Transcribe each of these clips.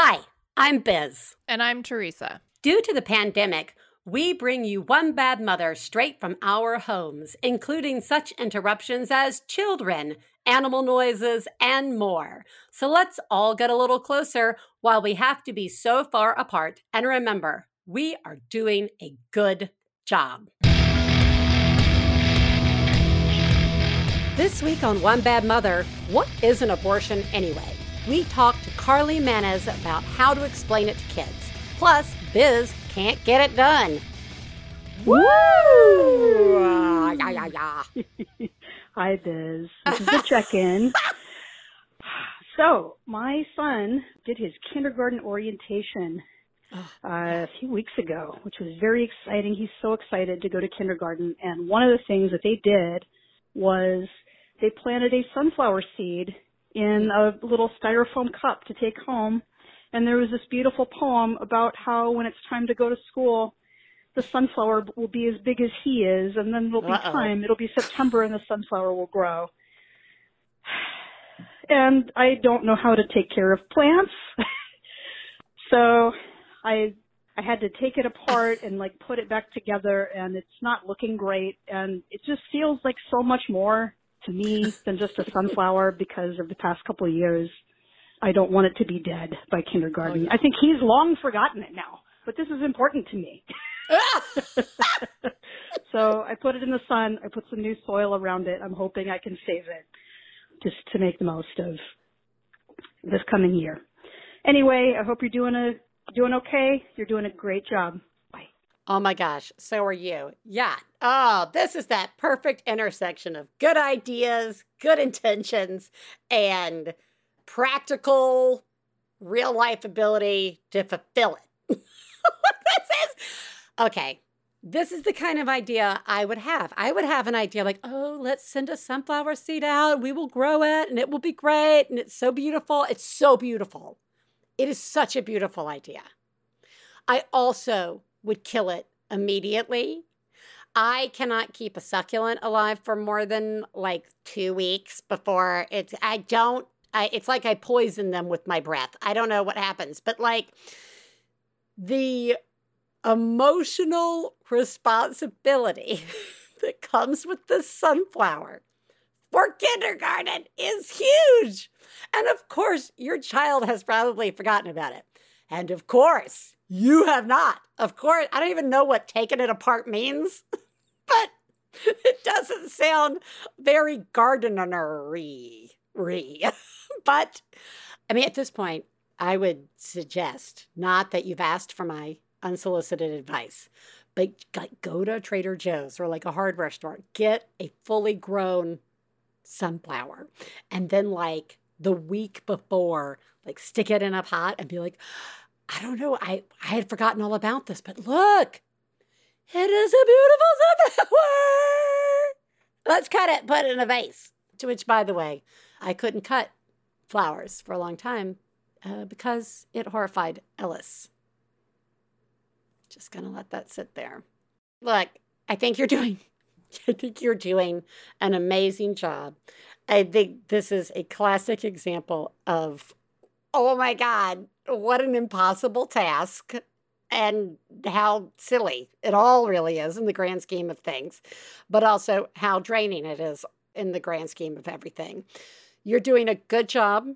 Hi, I'm Biz. And I'm Theresa. Due to the pandemic, we bring you One Bad Mother straight from our homes, including such interruptions as children, animal noises, and more. So let's all get a little closer while we have to be so far apart. And remember, we are doing a good job. This week on One Bad Mother, what is an abortion anyway? We talk to Carly Manes about how to explain it to kids. Plus, Biz can't get it done. Woo! Ah, yeah, yeah, yeah. Hi, Biz. This is the check-in. so, my son did his kindergarten orientation uh, a few weeks ago, which was very exciting. He's so excited to go to kindergarten. And one of the things that they did was they planted a sunflower seed in a little styrofoam cup to take home. And there was this beautiful poem about how when it's time to go to school, the sunflower will be as big as he is, and then it'll be Uh-oh. time. It'll be September, and the sunflower will grow. And I don't know how to take care of plants, so I I had to take it apart and like put it back together, and it's not looking great, and it just feels like so much more to me than just a sunflower because of the past couple of years. I don't want it to be dead by kindergarten. Oh, yeah. I think he's long forgotten it now, but this is important to me. so I put it in the sun. I put some new soil around it. I'm hoping I can save it just to make the most of this coming year. Anyway, I hope you're doing a doing okay. You're doing a great job. Oh my gosh, so are you. Yeah. Oh, this is that perfect intersection of good ideas, good intentions, and practical real life ability to fulfill it. this is okay. This is the kind of idea I would have. I would have an idea like, oh, let's send a sunflower seed out. We will grow it and it will be great. And it's so beautiful. It's so beautiful. It is such a beautiful idea. I also would kill it immediately. I cannot keep a succulent alive for more than like two weeks before it's, I don't, I, it's like I poison them with my breath. I don't know what happens, but like the emotional responsibility that comes with the sunflower for kindergarten is huge. And of course, your child has probably forgotten about it. And of course, you have not. Of course, I don't even know what taking it apart means, but it doesn't sound very gardenery. but I mean, at this point, I would suggest not that you've asked for my unsolicited advice, but go to Trader Joe's or like a hardware store, get a fully grown sunflower, and then like the week before, like stick it in a pot and be like, I don't know. I, I had forgotten all about this, but look, it is a beautiful sunflower. Let's cut it, put it in a vase. To which, by the way, I couldn't cut flowers for a long time uh, because it horrified Ellis. Just gonna let that sit there. Look, I think you're doing, I think you're doing an amazing job. I think this is a classic example of, oh my God, what an impossible task and how silly it all really is in the grand scheme of things, but also how draining it is in the grand scheme of everything. You're doing a good job,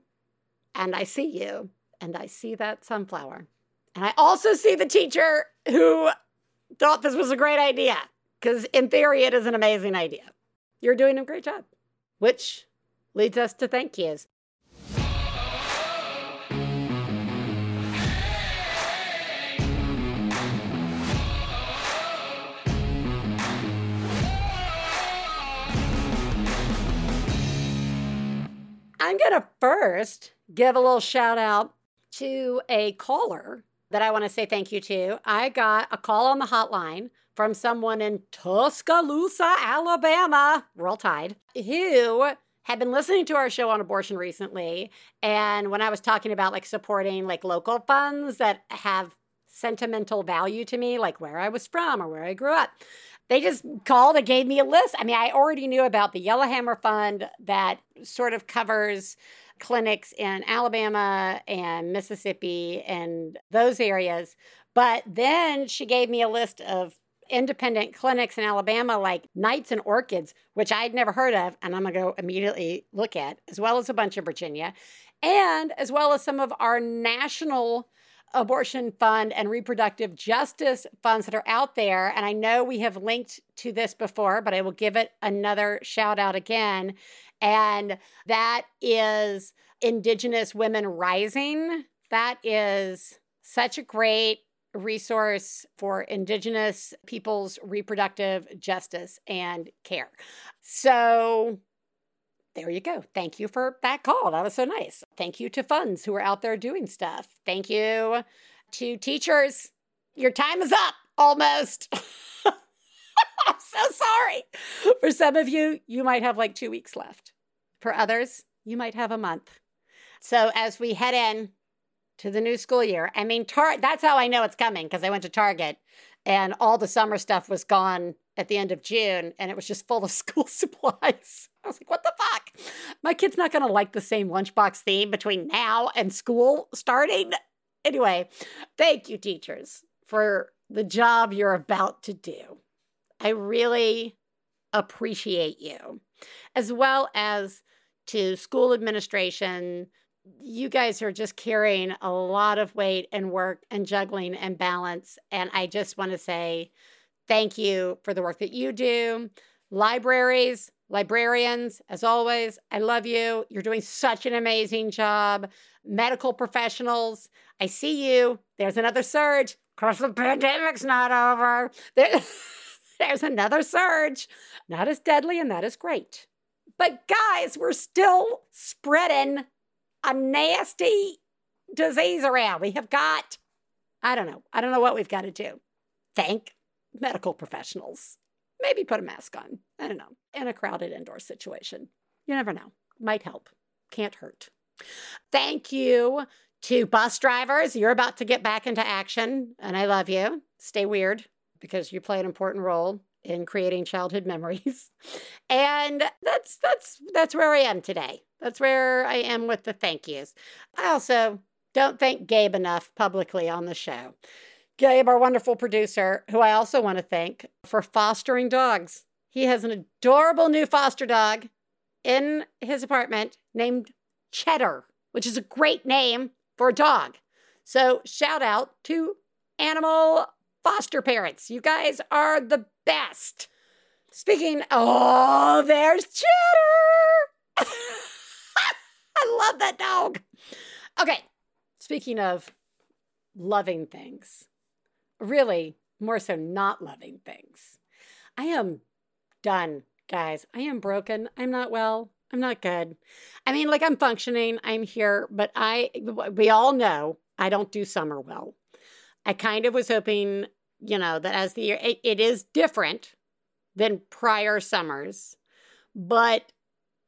and I see you, and I see that sunflower. And I also see the teacher who thought this was a great idea, because in theory, it is an amazing idea. You're doing a great job, which leads us to thank yous. I'm going to first give a little shout out to a caller that I want to say thank you to. I got a call on the hotline from someone in Tuscaloosa, Alabama, Roll Tide, who had been listening to our show on abortion recently. And when I was talking about like supporting like local funds that have sentimental value to me, like where I was from or where I grew up. They just called and gave me a list. I mean, I already knew about the Yellowhammer Fund that sort of covers clinics in Alabama and Mississippi and those areas. But then she gave me a list of independent clinics in Alabama like Knights and Orchids, which I'd never heard of, and I'm to go immediately look at, as well as a bunch of Virginia, and as well as some of our national abortion fund and reproductive justice funds that are out there. And I know we have linked to this before, but I will give it another shout out again. And that is Indigenous Women Rising. That is such a great resource for Indigenous people's reproductive justice and care. So there you go. Thank you for that call. That was so nice. Thank you to funds who are out there doing stuff. Thank you to teachers. Your time is up almost. I'm so sorry. For some of you, you might have like two weeks left. For others, you might have a month. So as we head in to the new school year, I mean, tar- that's how I know it's coming because I went to Target and all the summer stuff was gone at the end of June and it was just full of school supplies. I was like, what the fuck? My kid's not going to like the same lunchbox theme between now and school starting. Anyway, thank you, teachers, for the job you're about to do. I really appreciate you, as well as to school administration. You guys are just carrying a lot of weight and work and juggling and balance. And I just want to say, Thank you for the work that you do. Libraries, librarians, as always, I love you. You're doing such an amazing job. Medical professionals, I see you. There's another surge. Because the pandemic's not over. There, there's another surge. Not as deadly, and that is great. But guys, we're still spreading a nasty disease around. We have got, I don't know, I don't know what we've got to do. Thank medical professionals. Maybe put a mask on. I don't know. In a crowded indoor situation. You never know. Might help. Can't hurt. Thank you to bus drivers. You're about to get back into action, and I love you. Stay weird because you play an important role in creating childhood memories. And that's that's that's where I am today. That's where I am with the thank yous. I also don't thank Gabe enough publicly on the show. Gabe, our wonderful producer, who I also want to thank for fostering dogs. He has an adorable new foster dog in his apartment named Cheddar, which is a great name for a dog. So, shout out to animal foster parents. You guys are the best. Speaking, oh, there's Cheddar. I love that dog. Okay, speaking of loving things, really more so not loving things. I am done, guys. I am broken. I'm not well. I'm not good. I mean, like I'm functioning, I'm here, but I, we all know I don't do summer well. I kind of was hoping, you know, that as the year, it, it is different than prior summers. But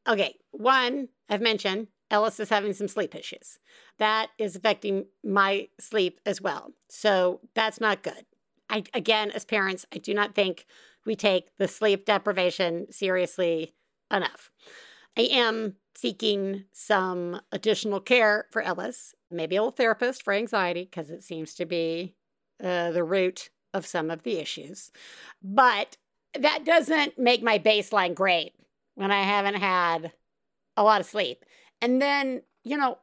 okay, one, I've mentioned Ellis is having some sleep issues. That is affecting my sleep as well. So that's not good. I again, as parents, I do not think we take the sleep deprivation seriously enough. I am seeking some additional care for Ellis, maybe a little therapist for anxiety, because it seems to be uh, the root of some of the issues. But that doesn't make my baseline great when I haven't had a lot of sleep. And then, you know,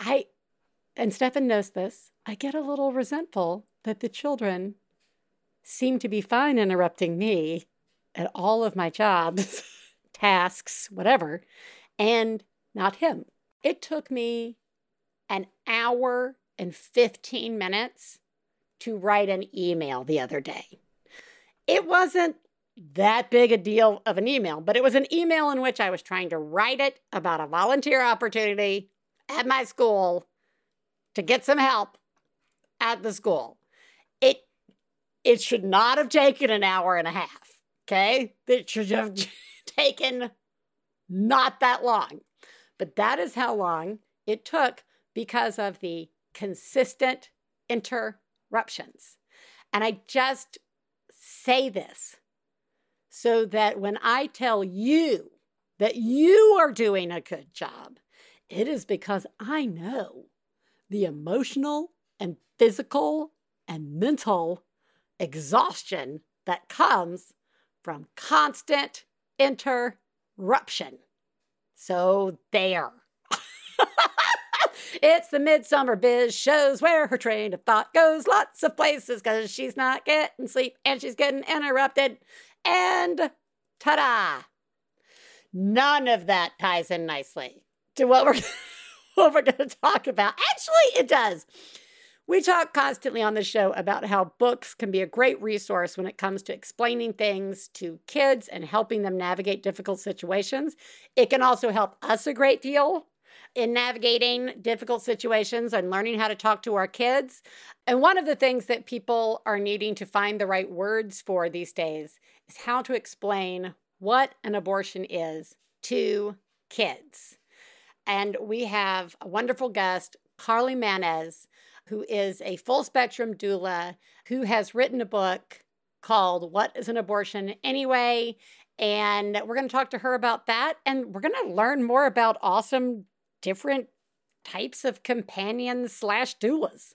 I, and Stefan knows this, I get a little resentful that the children seem to be fine interrupting me at all of my jobs, tasks, whatever, and not him. It took me an hour and 15 minutes to write an email the other day. It wasn't that big a deal of an email, but it was an email in which I was trying to write it about a volunteer opportunity at my school to get some help at the school. It it should not have taken an hour and a half. Okay. It should have taken not that long. But that is how long it took because of the consistent interruptions. And I just say this so that when I tell you that you are doing a good job, it is because I know the emotional and physical and mental exhaustion that comes from constant interruption. So, there. it's the Midsummer Biz shows where her train of thought goes lots of places because she's not getting sleep and she's getting interrupted. And ta da! None of that ties in nicely to what we're, what we're going to talk about. Actually, it does. We talk constantly on the show about how books can be a great resource when it comes to explaining things to kids and helping them navigate difficult situations. It can also help us a great deal in navigating difficult situations and learning how to talk to our kids. And one of the things that people are needing to find the right words for these days how to explain what an abortion is to kids. And we have a wonderful guest, Carly Manes who is a full spectrum doula who has written a book called What is an Abortion Anyway? And we're going to talk to her about that. And we're going to learn more about awesome different types of companions slash doulas.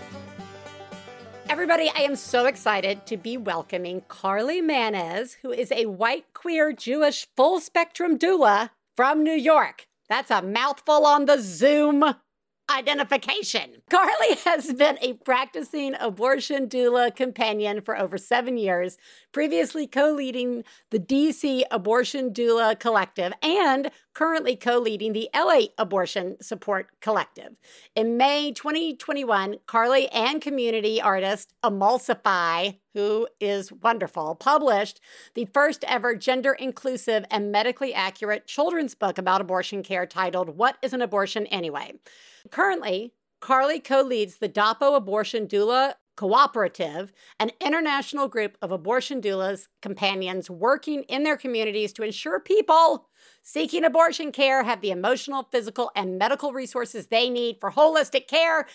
Everybody, I am so excited to be welcoming Carly Manes, who is a white, queer, Jewish, full spectrum doula from New York. That's a mouthful on the Zoom identification. Carly has been a practicing abortion doula companion for over seven years, previously co leading the DC Abortion Doula Collective and currently co leading the LA Abortion Support Collective. In May 2021, Carly and community artist Emulsify, who is wonderful, published the first ever gender inclusive and medically accurate children's book about abortion care titled What is an Abortion Anyway? Currently, Carly co leads the Dopo Abortion Doula Cooperative, an international group of abortion doulas companions working in their communities to ensure people seeking abortion care have the emotional, physical, and medical resources they need for holistic care.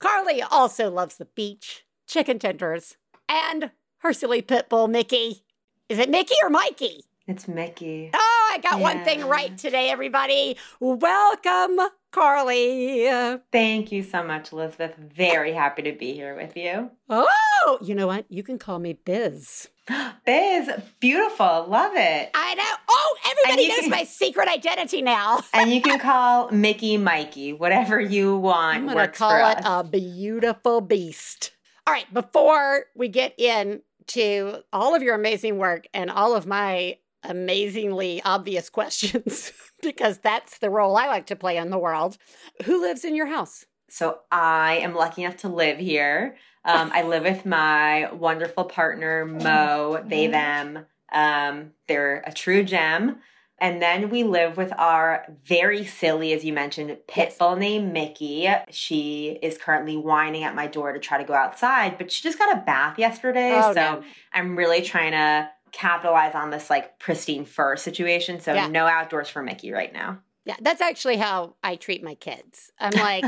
Carly also loves the beach, chicken tenders, and her silly pit bull, Mickey. Is it Mickey or Mikey? It's Mickey. Oh, I got yeah. one thing right today, everybody. Welcome, Carly. Thank you so much, Elizabeth. Very happy to be here with you. Oh, you know what? You can call me Biz. Biz, beautiful. Love it. I know. Oh, everybody knows can, my secret identity now. and you can call Mickey Mikey, whatever you want. I'm going to call it us. a beautiful beast. All right, before we get in to all of your amazing work and all of my amazingly obvious questions because that's the role I like to play in the world. Who lives in your house? So I am lucky enough to live here. Um, I live with my wonderful partner, Mo, they, them. Um, they're a true gem. And then we live with our very silly, as you mentioned, pit bull named Mickey. She is currently whining at my door to try to go outside, but she just got a bath yesterday. Oh, so no. I'm really trying to capitalize on this like pristine fur situation. So yeah. no outdoors for Mickey right now. Yeah, that's actually how I treat my kids. I'm like,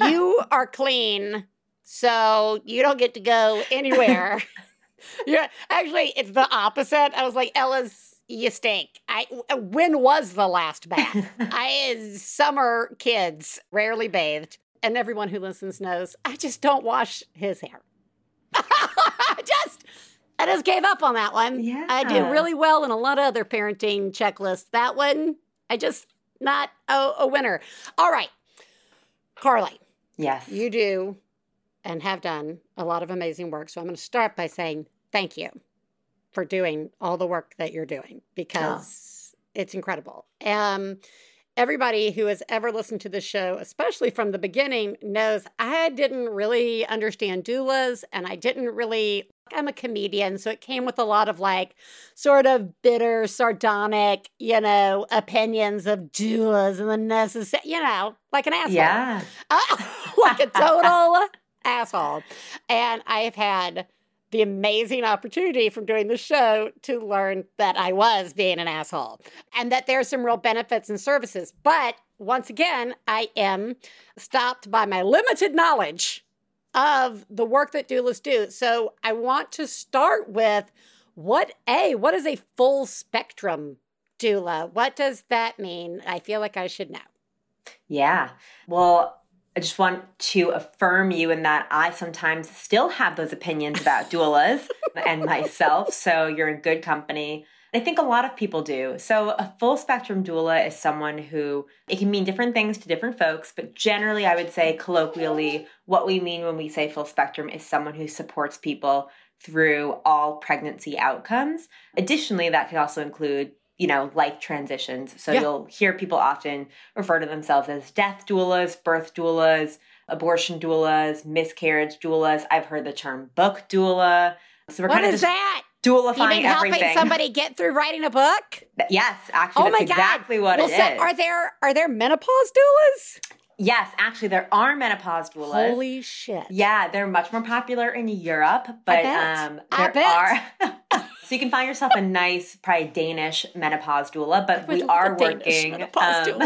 you are clean, so you don't get to go anywhere. yeah, actually, it's the opposite. I was like, Ellis, you stink. I when was the last bath? I is summer kids rarely bathed, and everyone who listens knows I just don't wash his hair. just I just gave up on that one. Yeah. I did really well in a lot of other parenting checklists. That one, I just not a, a winner. All right. Carly. Yes. You do and have done a lot of amazing work. So I'm going to start by saying thank you for doing all the work that you're doing because oh. it's incredible. Um, everybody who has ever listened to the show, especially from the beginning, knows I didn't really understand doulas and I didn't really. I'm a comedian, so it came with a lot of like sort of bitter, sardonic, you know, opinions of doulas and the necessary, you know, like an asshole. Yeah. Uh, like a total asshole. And I have had the amazing opportunity from doing the show to learn that I was being an asshole and that there are some real benefits and services. But once again, I am stopped by my limited knowledge of the work that doulas do. So I want to start with what a what is a full spectrum doula? What does that mean? I feel like I should know. Yeah. Well, I just want to affirm you in that I sometimes still have those opinions about doulas and myself. So you're in good company. I think a lot of people do. So a full spectrum doula is someone who it can mean different things to different folks, but generally I would say colloquially what we mean when we say full spectrum is someone who supports people through all pregnancy outcomes. Additionally, that could also include you know, life transitions. So yeah. you'll hear people often refer to themselves as death doulas, birth doulas, abortion doulas, miscarriage doulas. I've heard the term book doula. So we're what kind of is that? You everything. helping somebody get through writing a book? Yes, actually, oh that's exactly what well, it so is. Are there are there menopause doulas? Yes, actually, there are menopause doulas. Holy shit! Yeah, they're much more popular in Europe, but um, there are. So you can find yourself a nice, probably Danish menopause doula, but we are working. Um,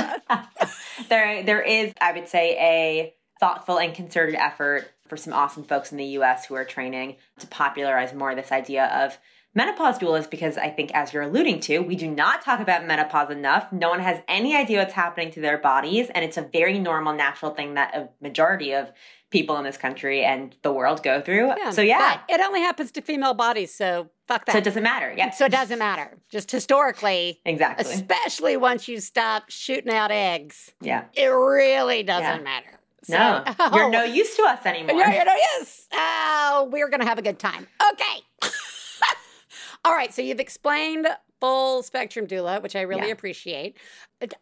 there, there is, I would say, a thoughtful and concerted effort for some awesome folks in the U.S. who are training to popularize more this idea of menopause doulas because I think, as you're alluding to, we do not talk about menopause enough. No one has any idea what's happening to their bodies, and it's a very normal, natural thing that a majority of people in this country and the world go through. Yeah, so yeah, it only happens to female bodies, so fuck that. So it doesn't matter. Yeah. So it doesn't matter. Just historically, exactly. Especially once you stop shooting out eggs. Yeah. It really doesn't yeah. matter. So, no, oh, you're no use to us anymore. You're, no use. Oh, we're gonna have a good time. Okay. All right. So you've explained full spectrum doula, which I really yeah. appreciate.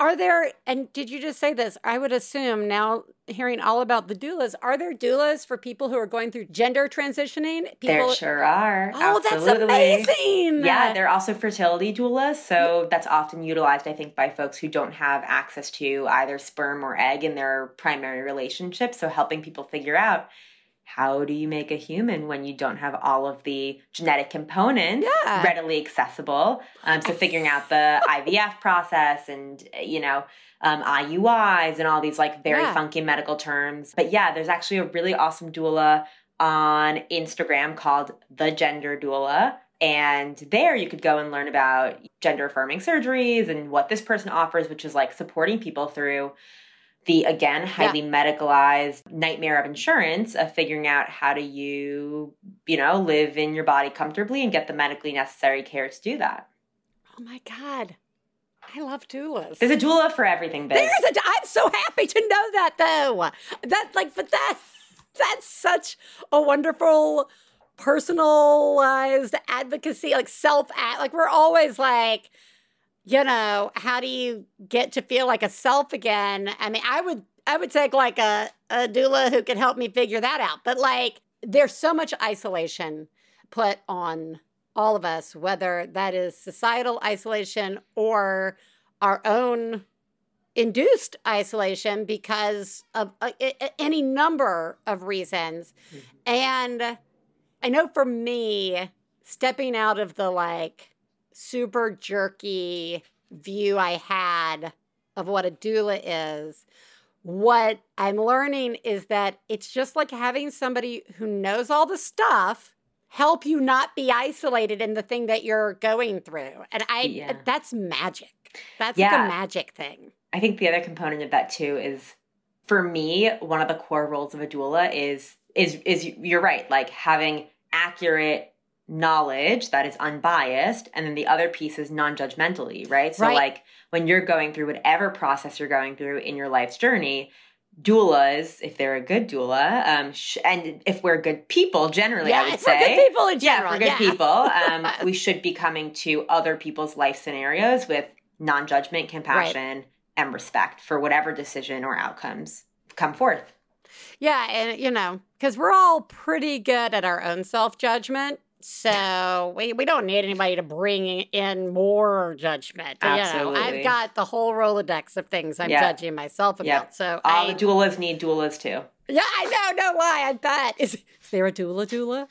Are there, and did you just say this? I would assume now, hearing all about the doulas, are there doulas for people who are going through gender transitioning? People, there sure are. Oh, Absolutely. that's amazing. Yeah, they're also fertility doulas. So that's often utilized, I think, by folks who don't have access to either sperm or egg in their primary relationship. So helping people figure out how do you make a human when you don't have all of the genetic components yeah. readily accessible? Um, so figuring out the IVF process and you know um, IUIs and all these like very yeah. funky medical terms. But yeah, there's actually a really awesome doula on Instagram called the Gender Doula. And there you could go and learn about gender affirming surgeries and what this person offers, which is like supporting people through the again highly yeah. medicalized nightmare of insurance of figuring out how do you you know live in your body comfortably and get the medically necessary care to do that oh my god I love doulas. There's a doula for everything, Biz. There's a. I'm so happy to know that, though. That like, but that that's such a wonderful personalized advocacy, like self. Like we're always like, you know, how do you get to feel like a self again? I mean, I would I would take like a, a doula who could help me figure that out. But like there's so much isolation put on all of us, whether that is societal isolation or our own induced isolation because of uh, any number of reasons. Mm-hmm. And I know for me, stepping out of the like super jerky view I had of what a doula is, what I'm learning is that it's just like having somebody who knows all the stuff help you not be isolated in the thing that you're going through. And I yeah. that's magic. That's yeah. like a magic thing. I think the other component of that too is for me, one of the core roles of a doula is is is you're right, like having accurate knowledge that is unbiased and then the other piece is non-judgmentally right so right. like when you're going through whatever process you're going through in your life's journey doulas if they're a good doula um sh- and if we're good people generally yeah, i would say good people in general yeah we're good yeah. people um we should be coming to other people's life scenarios with non-judgment compassion right. and respect for whatever decision or outcomes come forth. Yeah, and you know, because we're all pretty good at our own self judgment. So we, we don't need anybody to bring in more judgment. Absolutely. You know, I've got the whole Rolodex of things I'm Yeah. judging myself about. Yep. So All I, the doulas need doulas too. yeah, I know, no lie. I bet. Is, is there a doula doula?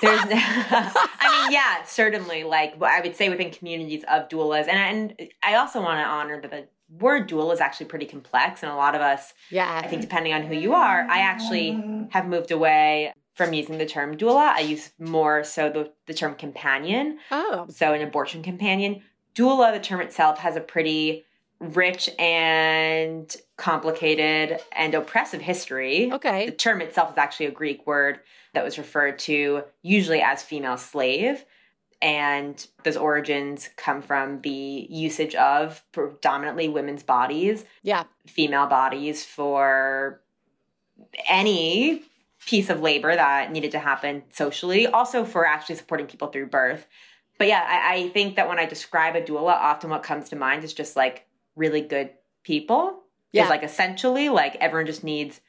There's, I mean, yeah, certainly. Like I would say within communities of doulas, and and I also want to honor that the word doula is actually pretty complex, and a lot of us, Yeah. I think, depending on who you are, I actually have moved away from using the term doula. I use more so the the term companion. Oh, So an abortion companion. Doula, the term itself, has a pretty rich and complicated and oppressive history. Okay. The term itself is actually a Greek word that was referred to usually as female slave. And those origins come from the usage of predominantly women's bodies, Yeah. female bodies for any piece of labor that needed to happen socially, also for actually supporting people through birth. But yeah, I, I think that when I describe a doula, often what comes to mind is just like really good people. Yeah. Is like essentially like everyone just needs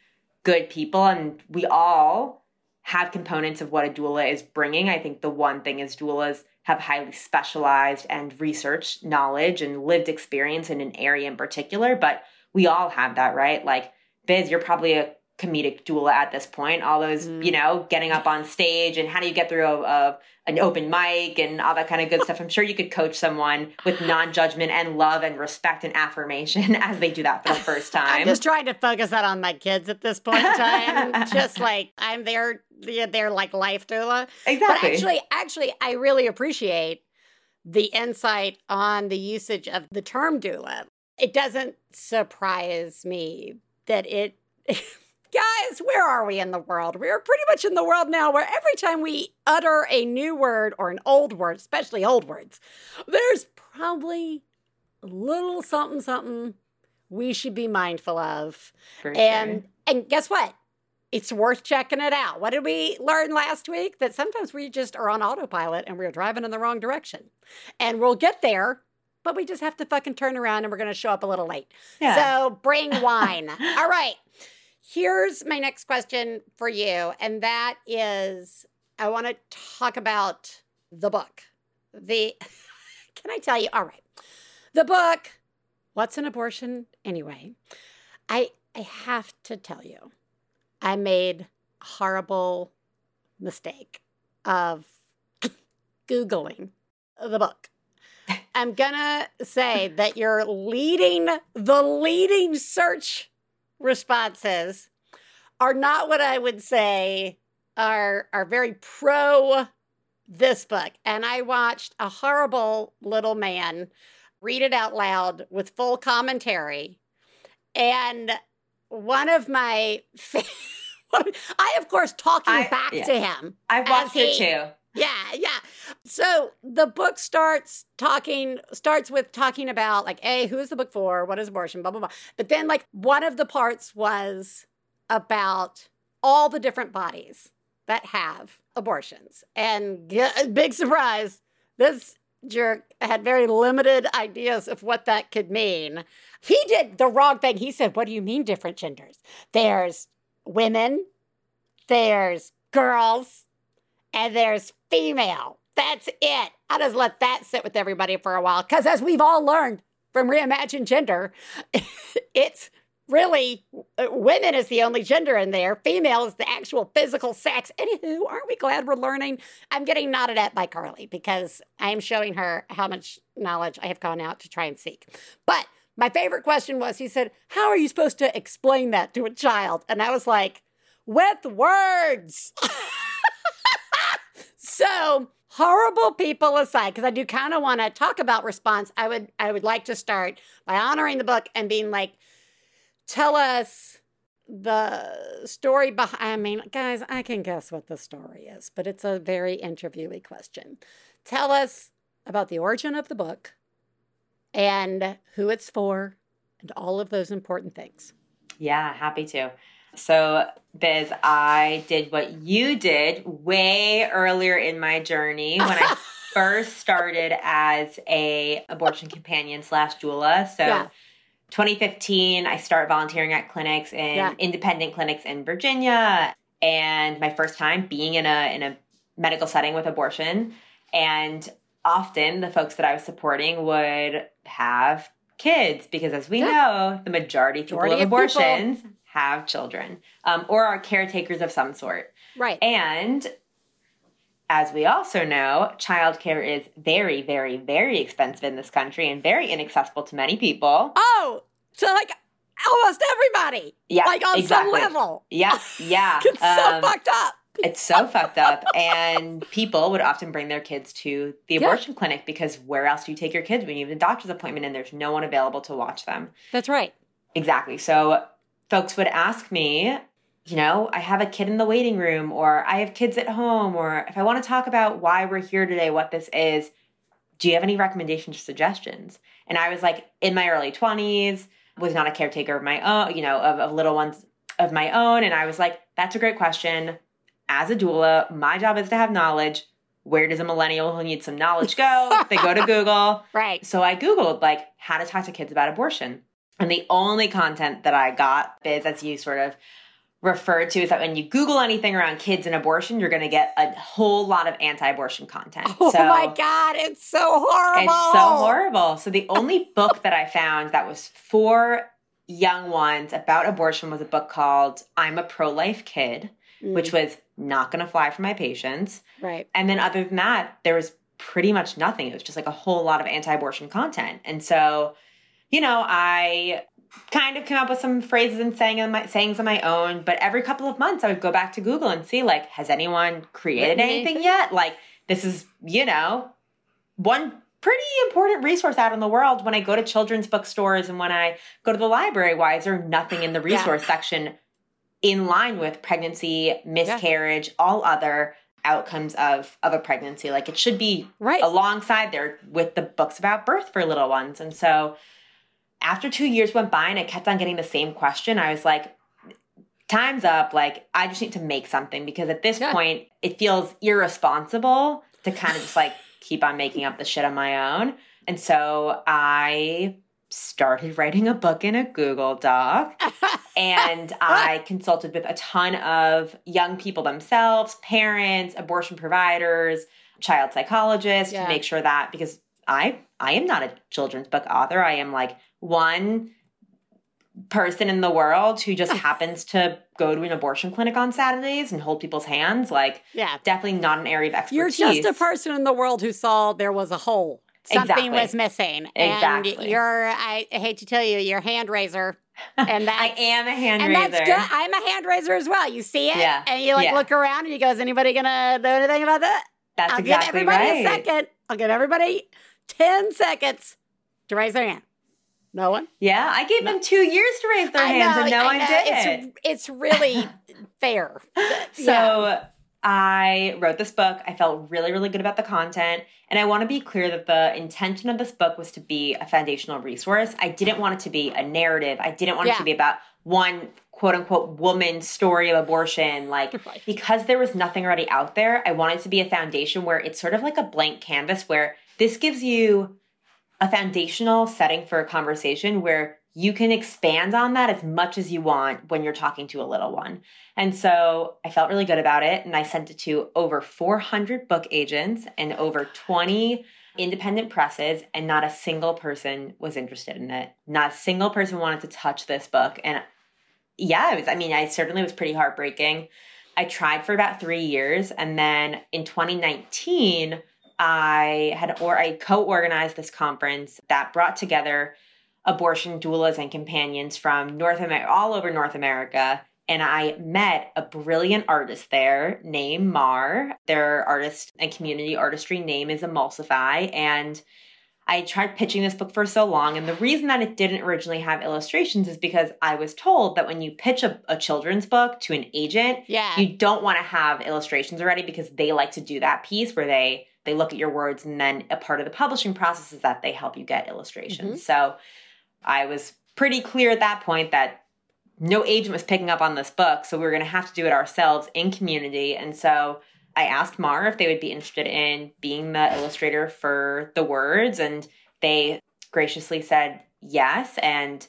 good people, and we all have components of what a doula is bringing. I think the one thing is doulas have highly specialized and researched knowledge and lived experience in an area in particular, but we all have that, right? Like, Biz, you're probably a comedic doula at this point. All those, Mm. you know, getting up on stage and how do you get through a, a an open mic and all that kind of good stuff. I'm sure you could coach someone with non-judgment and love and respect and affirmation as they do that for the first time. I'm just trying to focus that on my kids at this point in time. just like I'm their their like life doula. exactly. But actually, actually, I really appreciate the insight on the usage of the term doula. It doesn't surprise me that it. Guys, where are we in the world? We're pretty much in the world now where every time we utter a new word or an old word, especially old words, there's probably a little something, something we should be mindful of. For And sure. and guess what? It's worth checking it out. What did we learn last week? That sometimes we just are on autopilot and we're driving in the wrong direction. And we'll get there, but we just have to fucking turn around and we're going to show up a little late. yeah. So bring wine. All right. Here's my next question for you. And that is I want to talk about the book. The, can I tell you? All right. The book, What's an Abortion Anyway? I, I have to tell you, I made a horrible mistake of Googling the book. I'm gonna say that you're leading, the leading search responses are not what I would say are are very pro this book. And I watched a horrible little man read it out loud with full commentary. And one of my I of course talking I- back yeah. to him I've watched as it too. Yeah, yeah. So the book starts talking, starts with talking about like, A, who is the book for? What is abortion? Blah, blah, blah. But then, like, one of the parts was about all the different bodies that have abortions. And big surprise, this jerk had very limited ideas of what that could mean. He did the wrong thing. He said, What do you mean different genders? There's women, there's girls, and there's female. That's it. I just let that sit with everybody for a while. Because as we've all learned from Reimagine Gender, it's really uh, women is the only gender in there. Female is the actual physical sex. Anywho, aren't we glad we're learning? I'm getting nodded at by Carly because I'm showing her how much knowledge I have gone out to try and seek. But my favorite question was he said, How are you supposed to explain that to a child? And I was like, With words. So horrible people aside, because I do kind of want to talk about response. I would I would like to start by honoring the book and being like, tell us the story behind. I mean, guys, I can guess what the story is, but it's a very interviewee question. Tell us about the origin of the book and who it's for and all of those important things. Yeah, happy to. So, Biz, I did what you did way earlier in my journey when I first started as a abortion companion slash doula. So, Yeah. 2015, I start volunteering at clinics in Yeah. independent clinics in Virginia, and my first time being in a in a medical setting with abortion. And often the folks that I was supporting would have kids because, as we Yeah. know, the majority Majority of people. Have children um, or are caretakers of some sort. Right. And as we also know, childcare is very, very, very expensive in this country and very inaccessible to many people. oh, so like almost everybody. Yeah, like on exactly. some level. Yeah, yeah. It's so Um, fucked up. It's so fucked up. And people would often bring their kids to the Yeah. abortion clinic because where else do you take your kids when you have a doctor's appointment and there's no one available to watch them? That's right. Exactly. So folks would ask me, you know, I have a kid in the waiting room, or I have kids at home, or if I want to talk about why we're here today, what this is, do you have any recommendations or suggestions? And I was like, in my early 20s, was not a caretaker of my own, you know, of, of little ones of my own. And I was like, that's a great question. As a doula, my job is to have knowledge. Where does a millennial who needs some knowledge go? they go to Google. Right. So I Googled like how to talk to kids about abortion. And the only content that I got is as you sort of referred to is that when you Google anything around kids and abortion, you're gonna get a whole lot of anti-abortion content. Oh so my god, it's so horrible. it's so horrible. So the only book that I found that was for young ones about abortion was a book called I'm a Pro-Life Kid, Mm, which was not gonna fly for my patients. right. And then other than that, there was pretty much nothing. It was just like a whole lot of anti-abortion content. And so, you know, I kind of came up with some phrases and saying my sayings on my own, but every couple of months I would go back to Google and see like, has anyone created anything anything? yet? Like this is, you know, one pretty important resource out in the world when I go to children's bookstores and when I go to the library. Why is there nothing in the Yeah. resource section in line with pregnancy, miscarriage, all other outcomes of of a pregnancy? Like it should be Right. alongside there with the books about birth for little ones. And so after two years went by and I kept on getting the same question, I was like, time's up. Like, I just need to make something because at this Yeah. point, it feels irresponsible to kind of just like keep on making up the shit on my own. And so I started writing a book in a Google Doc and I consulted with a ton of young people themselves, parents, abortion providers, child psychologists Yeah. to make sure that because I I am not a children's book author. I am like one person in the world who just happens to go to an abortion clinic on Saturdays and hold people's hands. Like yeah. definitely not an area of expertise. You're just a person in the world who saw there was a hole. Something Exactly. was missing. Exactly. And you're I hate to tell you, you're a hand raiser. And that's I am a hand and raiser. that's good. I'm a hand raiser as well. You see it, Yeah. and you like Yeah. look around, and you go, "Is anybody gonna do anything about that?" That's I'll exactly give everybody right. a second. I'll give everybody ten seconds to raise their hand. No one. Yeah, I gave them two years to raise their I hands, know, and no I one know. did it's, it. It's really fair. So Yeah. I wrote this book. I felt really, really good about the content. And I want to be clear that the intention of this book was to be a foundational resource. I didn't want it to be a narrative. I didn't want it to be about one quote unquote woman's story of abortion. Like, Right. because there was nothing already out there, I wanted to be a foundation where it's sort of like a blank canvas where this gives you a foundational setting for a conversation where you can expand on that as much as you want when you're talking to a little one. And so I felt really good about it. And I sent it to over 400 book agents and over 20 independent presses, and not a single person was interested in it. Not a single person wanted to touch this book. And yeah, it was, I mean, I certainly was pretty heartbreaking. I tried for about three years. And then in 2019, I had or I co-organized this conference that brought together abortion doulas and companions from North America, all over North America. And I met a brilliant artist there named Mar. Their artist and community artistry name is Emulsify. And I tried pitching this book for so long. And the reason that it didn't originally have illustrations is because I was told that when you pitch a, a children's book to an agent, yeah. you don't want to have illustrations already because they like to do that piece where they they look at your words and then a part of the publishing process is that they help you get illustrations. Mm-hmm. So I was pretty clear at that point that no agent was picking up on this book, so we were going to have to do it ourselves in community. And so I asked Mar if they would be interested in being the illustrator for the words, and they graciously said yes. And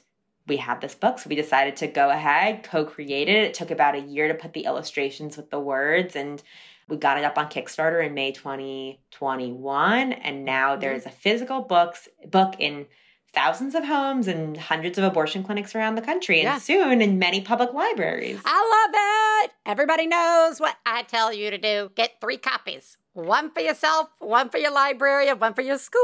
we had this book, so we decided to go ahead, co create it. It took about a year to put the illustrations with the words, and we got it up on Kickstarter in May 2021. And now mm-hmm. there's a physical books book in thousands of homes and hundreds of abortion clinics around the country, and yeah. soon in many public libraries. I love it. Everybody knows what I tell you to do get three copies one for yourself, one for your library, and one for your school.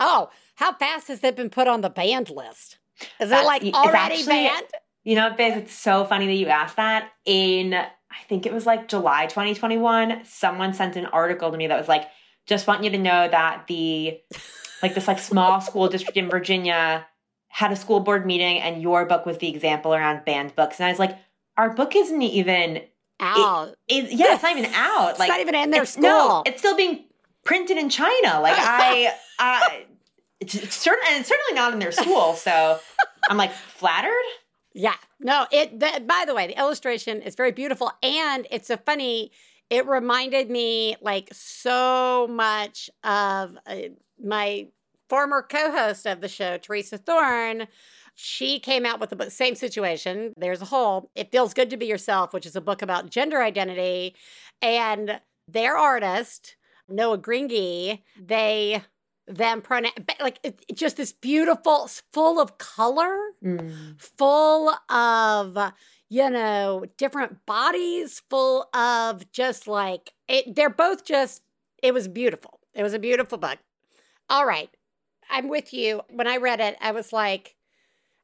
Oh, how fast has it been put on the banned list? Is That's, it like already actually, banned? You know, Biz, it's so funny that you asked that. In, I think it was like July 2021, someone sent an article to me that was like, just want you to know that the like this like small school district in Virginia had a school board meeting and your book was the example around banned books. And I was like, our book isn't even out. It, it, yeah, it's not even out. it's like not even in their school. No, it's still being printed in China. Like I, I it's, it's certain, and it's certainly not in their school. So I'm like flattered. Yeah. No. It. The, by the way, the illustration is very beautiful, and it's a funny. It reminded me like so much of uh, my former co-host of the show, Theresa Thorne. She came out with the book, same situation. There's a hole. It feels good to be yourself, which is a book about gender identity, and their artist Noah Grigni. They them pronoun like it, just this beautiful full of color mm. full of you know different bodies full of just like it they're both just it was beautiful. It was a beautiful book. All right. I'm with you. When i read it i was like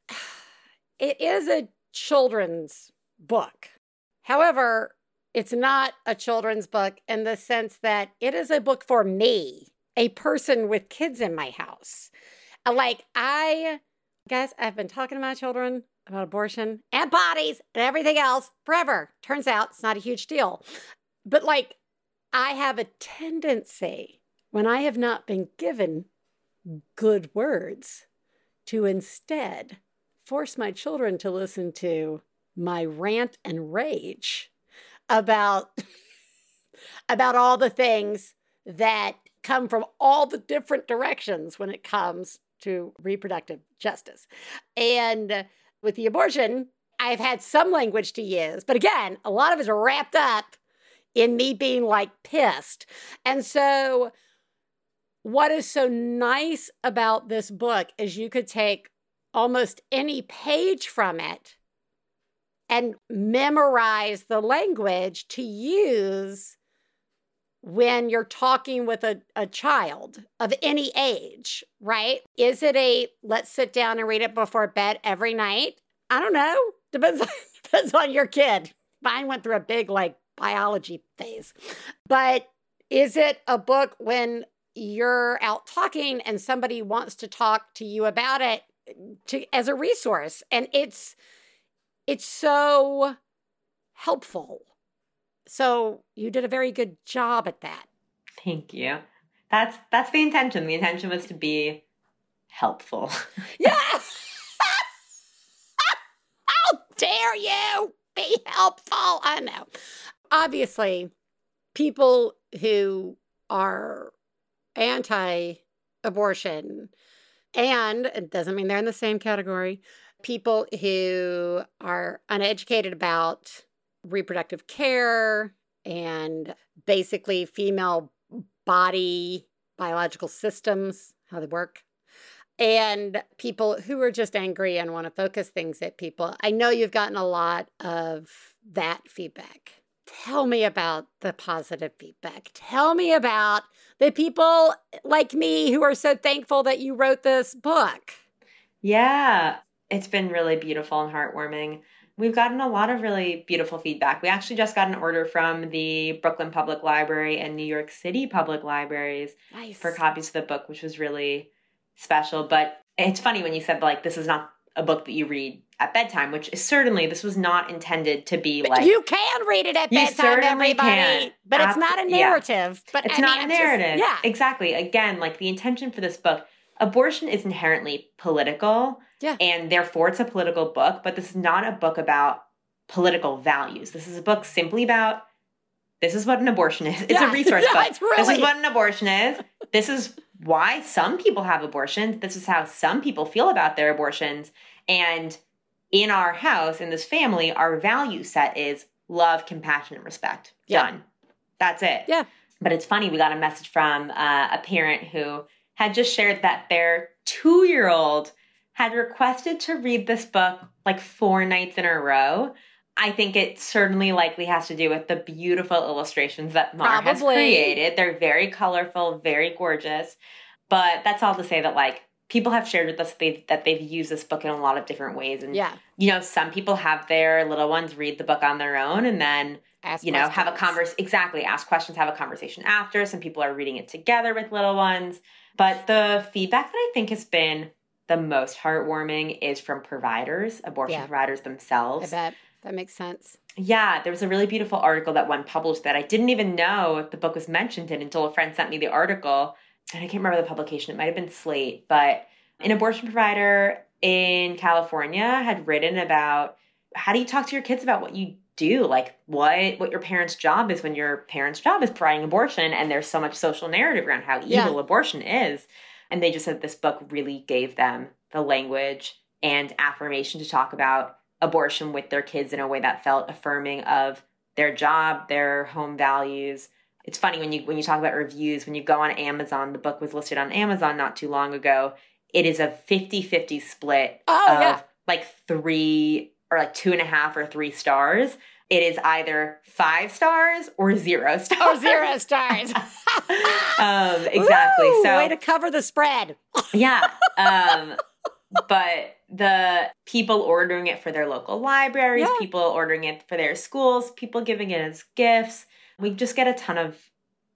it is a children's book. However it's not a children's book in the sense that it is a book for me a person with kids in my house. Like, I guess I've been talking to my children about abortion and bodies and everything else forever. Turns out it's not a huge deal. But, like, I have a tendency when I have not been given good words to instead force my children to listen to my rant and rage about about all the things that come from all the different directions when it comes to reproductive justice. And with the abortion, I've had some language to use, but again, a lot of it is wrapped up in me being like pissed. And so, what is so nice about this book is you could take almost any page from it and memorize the language to use when you're talking with a, a child of any age, right? Is it a let's sit down and read it before bed every night? I don't know. Depends on, depends on your kid. Mine went through a big like biology phase. But is it a book when you're out talking and somebody wants to talk to you about it to as a resource and it's it's so helpful so you did a very good job at that. Thank you. That's that's the intention. The intention was to be helpful. yeah. How dare you be helpful? I know. Obviously, people who are anti abortion, and it doesn't mean they're in the same category, people who are uneducated about reproductive care and basically female body biological systems, how they work, and people who are just angry and want to focus things at people. I know you've gotten a lot of that feedback. Tell me about the positive feedback. Tell me about the people like me who are so thankful that you wrote this book. Yeah, it's been really beautiful and heartwarming. We've gotten a lot of really beautiful feedback. We actually just got an order from the Brooklyn Public Library and New York City Public Libraries nice. for copies of the book, which was really special. But it's funny when you said, like, this is not a book that you read at bedtime, which is certainly this was not intended to be like you can read it at bedtime, everybody. Can. But it's not a narrative. Yeah. But it's I not mean, a narrative. Just, yeah, exactly. Again, like the intention for this book, abortion is inherently political yeah. And therefore, it's a political book, but this is not a book about political values. This is a book simply about this is what an abortion is. It's yeah. a resource yeah, book. Really... This is what an abortion is. This is why some people have abortions. This is how some people feel about their abortions. And in our house, in this family, our value set is love, compassion, and respect. Yeah. Done. That's it. Yeah. But it's funny, we got a message from uh, a parent who had just shared that their two year old had requested to read this book like four nights in a row. I think it certainly likely has to do with the beautiful illustrations that Mar has created. They're very colorful, very gorgeous. But that's all to say that like people have shared with us they've, that they've used this book in a lot of different ways. And Yeah. you know, some people have their little ones read the book on their own and then Ask you know have a questions. converse exactly ask questions have a conversation after some people are reading it together with little ones but the feedback that i think has been the most heartwarming is from providers abortion Yeah. providers themselves. I bet that makes sense. yeah there was a really beautiful article that one published that i didn't even know the book was mentioned in until a friend sent me the article and i can't remember the publication it might have been slate but an abortion provider in california had written about how do you talk to your kids about what you do like what what your parents job is when your parents job is providing abortion and there's so much social narrative around how evil Yeah. abortion is and they just said this book really gave them the language and affirmation to talk about abortion with their kids in a way that felt affirming of their job their home values it's funny when you when you talk about reviews when you go on amazon the book was listed on amazon not too long ago it is a 50-50 split Oh, of yeah. like three or like two and a half or three stars it is either five stars or zero stars Or Oh, zero stars. um exactly Woo! so way to cover the spread. yeah. Um, but the people ordering it for their local libraries, Yeah. people ordering it for their schools, people giving it as gifts. We just get a ton of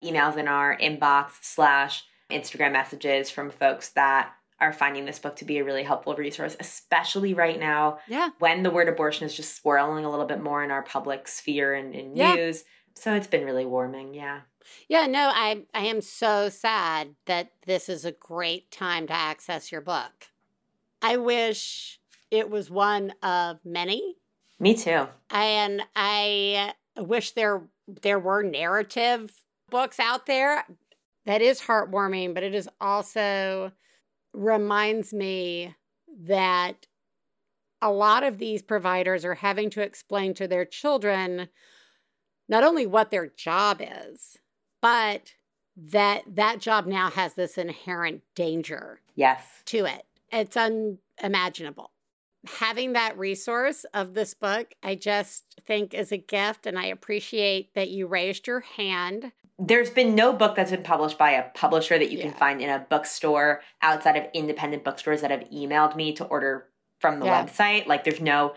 emails in our inbox slash Instagram messages from folks that are finding this book to be a really helpful resource, especially right now Yeah. when the word abortion is just swirling a little bit more in our public sphere and in Yeah. news. So it's been really warming. Yeah. Yeah, no, I I am so sad that this is a great time to access your book. I wish it was one of many, Me too. and I wish there there were narrative books out there. That is heartwarming, but it is also reminds me that a lot of these providers are having to explain to their children not only what their job is, but that that job now has this inherent danger Yes. to it. It's unimaginable. Having that resource of this book, I just think is a gift, and I appreciate that you raised your hand. There's been no book that's been published by a publisher that you can find in a bookstore outside of independent bookstores that have emailed me to order from the Yeah. website. Like there's no,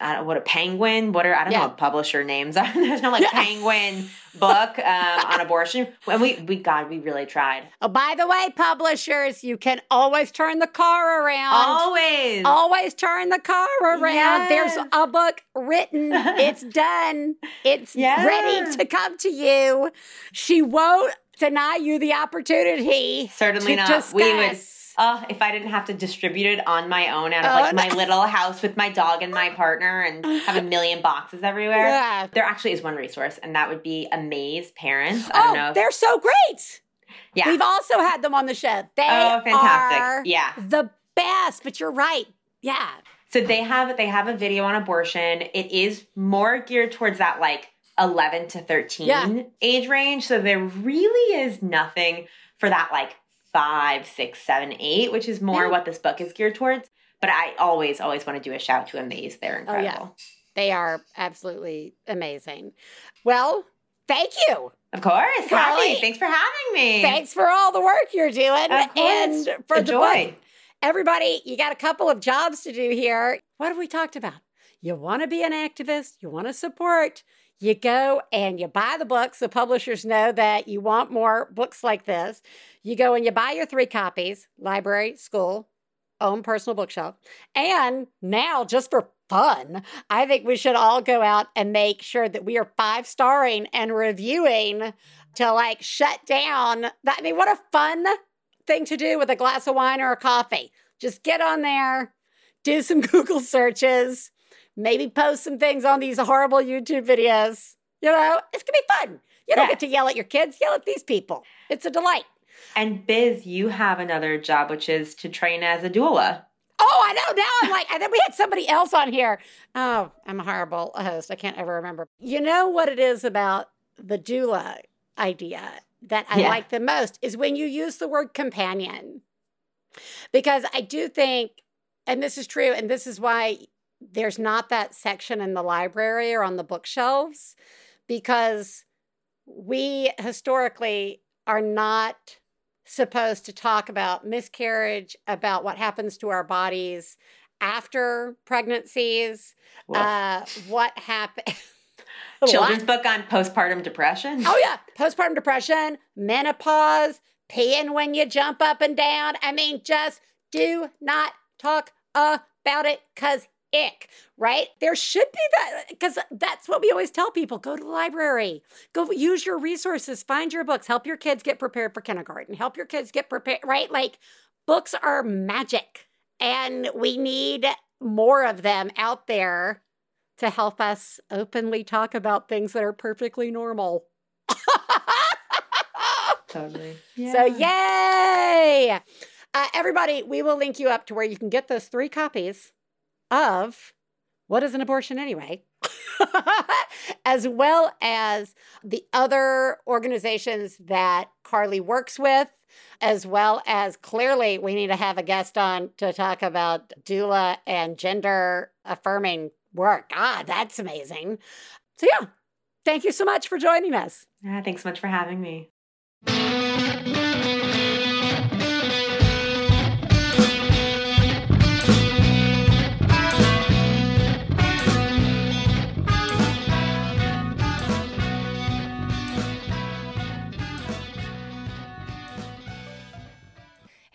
I don't what a penguin. What are I don't know what publisher names are. there's no like Yeah. penguin book um, on abortion. And we we God we really tried. Oh, by the way, publishers, you can always turn the car around. Always. Always turn the car around. There's a book written. It's done. It's Yeah. ready to come to you. She won't deny you the opportunity Certainly not. discuss. We would. Oh, if I didn't have to distribute it on my own out of like uh, my little house with my dog and my partner and have a million boxes everywhere. Yeah. There actually is one resource, and that would be Amaze Parents. I don't Oh, know. they're so great. yeah. We've also had them on the show. They oh, fantastic. are Yeah. the best, but you're right. Yeah. So they have they have a video on abortion. It is more geared towards that like 11 to 13 Yeah. age range. So there really is nothing for that like five, six, seven, eight, which is more Yeah. what this book is geared towards. But I always, always want to do a shout to Amaze. They're Oh, yeah. incredible. They are absolutely amazing. Well, thank you. Of course. Happy. Thanks for having me. Thanks for all the work you're doing. And for a the joy. book. Everybody, you got a couple of jobs to do here. What have we talked about? You want to be an activist, you want to support, you go and you buy the books. The publishers know that you want more books like this. You go and you buy your three copies library, school, own personal bookshelf. And now, just for fun, I think we should all go out and make sure that we are five starring and reviewing to like shut down. I mean, what a fun thing to do with a glass of wine or a coffee. Just get on there, do some Google searches, maybe post some things on these horrible YouTube videos. You know, it's gonna be fun. You don't Yeah. get to yell at your kids, yell at these people. It's a delight. And Biz, you have another job, which is to train as a doula. Oh, I know. Now I'm like, and then we had somebody else on here. Oh, I'm a horrible host. I can't ever remember. You know what it is about the doula idea that I yeah. like the most is when you use the word companion. Because I do think, and this is true, and this is why there's not that section in the library or on the bookshelves, because we historically are not supposed to talk about miscarriage, about what happens to our bodies after pregnancies, uh, what happened. Children's book on postpartum depression. Oh, yeah. Postpartum depression, menopause, peeing when you jump up and down. I mean, just do not talk about it because ick, right? There should be that because that's what we always tell people go to the library, go use your resources, find your books, help your kids get prepared for kindergarten, help your kids get prepared, right? Like books are magic and we need more of them out there to help us openly talk about things that are perfectly normal. totally. Yeah. So, yay! Uh, everybody, we will link you up to where you can get those three copies of What is an Abortion Anyway? as well as the other organizations that Carly works with, as well as clearly we need to have a guest on to talk about doula and gender affirming work. Ah, that's amazing. So, yeah, thank you so much for joining us. Yeah, thanks so much for having me.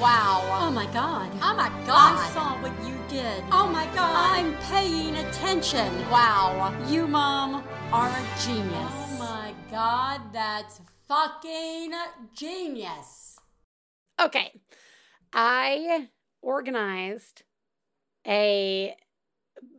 Wow. Oh my God. Oh my God. I saw what you did. Oh my God. I'm paying attention. Wow. You, Mom, are a genius. Oh my God, that's fucking genius. Okay. I organized a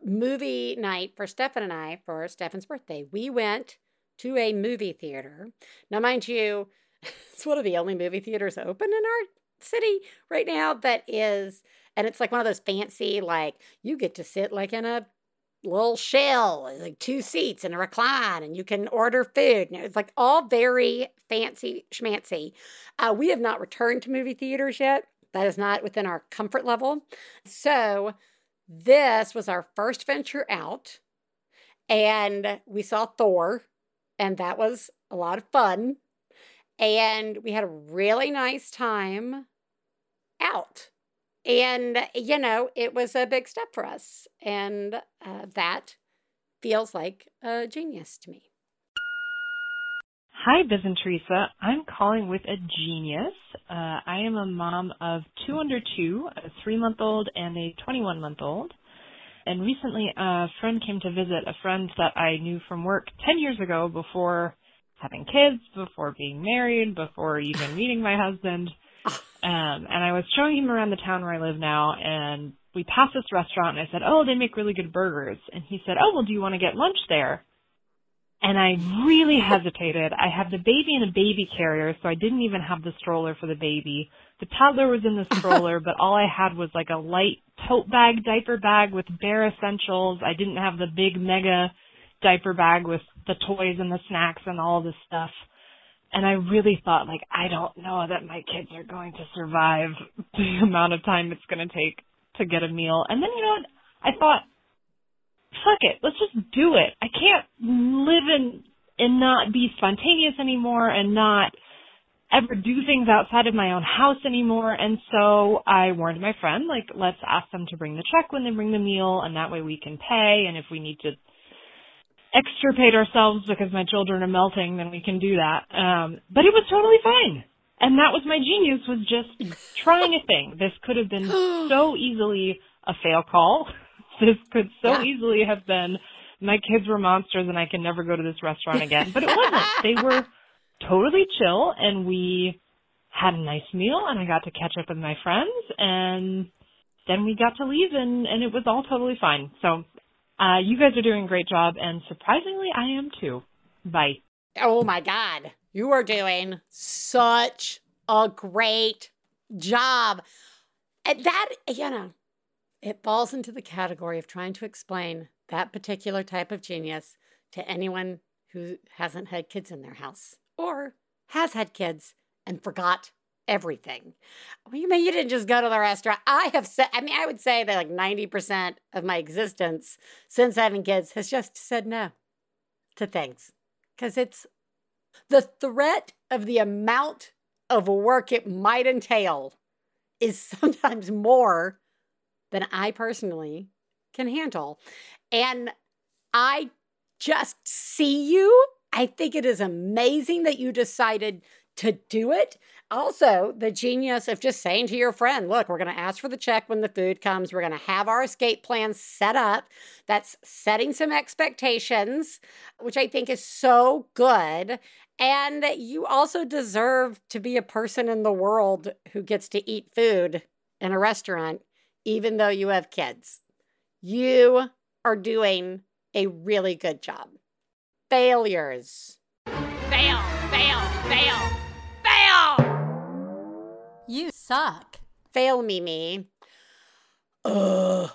movie night for Stefan and I for Stefan's birthday. We went to a movie theater. Now, mind you, it's one of the only movie theaters open in our city right now that is, and it's like one of those fancy, like you get to sit like in a little shell, like two seats and a recline, and you can order food. And it's like all very fancy schmancy. Uh, we have not returned to movie theaters yet. That is not within our comfort level. So this was our first venture out, and we saw Thor, and that was a lot of fun and we had a really nice time out. And, you know, it was a big step for us. And uh, that feels like a genius to me. Hi, Biz and Theresa. I'm calling with a genius. Uh, I am a mom of two under two, a three month old and a 21 month old. And recently, a friend came to visit a friend that I knew from work 10 years ago before having kids, before being married, before even meeting my husband. Um, and I was showing him around the town where I live now, and we passed this restaurant, and I said, "Oh, they make really good burgers." And he said, "Oh, well, do you want to get lunch there?" And I really hesitated. I had the baby in a baby carrier, so I didn't even have the stroller for the baby. The toddler was in the stroller, but all I had was like a light tote bag, diaper bag with bare essentials. I didn't have the big mega diaper bag with the toys and the snacks and all this stuff. And I really thought, like, I don't know that my kids are going to survive the amount of time it's going to take to get a meal. And then, you know, what? I thought, fuck it, let's just do it. I can't live in and not be spontaneous anymore and not ever do things outside of my own house anymore. And so I warned my friend, like, let's ask them to bring the check when they bring the meal, and that way we can pay. And if we need to extirpate ourselves because my children are melting, then we can do that. Um, but it was totally fine. And that was my genius was just trying a thing. This could have been so easily a fail call. This could so Yeah. easily have been my kids were monsters and I can never go to this restaurant again. But it wasn't. they were totally chill and we had a nice meal and I got to catch up with my friends and then we got to leave and, and it was all totally fine. So uh you guys are doing a great job and surprisingly I am too. Bye. Oh my God. You are doing such a great job. And that, you know, it falls into the category of trying to explain that particular type of genius to anyone who hasn't had kids in their house or has had kids and forgot everything. Well, you mean you didn't just go to the restaurant? I have said, I mean, I would say that like 90% of my existence since having kids has just said no to things because it's the threat of the amount of work it might entail is sometimes more than I personally can handle. And I just see you. I think it is amazing that you decided to do it. Also, the genius of just saying to your friend, look, we're going to ask for the check when the food comes. We're going to have our escape plan set up. That's setting some expectations, which I think is so good. And you also deserve to be a person in the world who gets to eat food in a restaurant, even though you have kids. You are doing a really good job. Failures. Fail, fail, fail! Suck. Fail me, me. Ugh.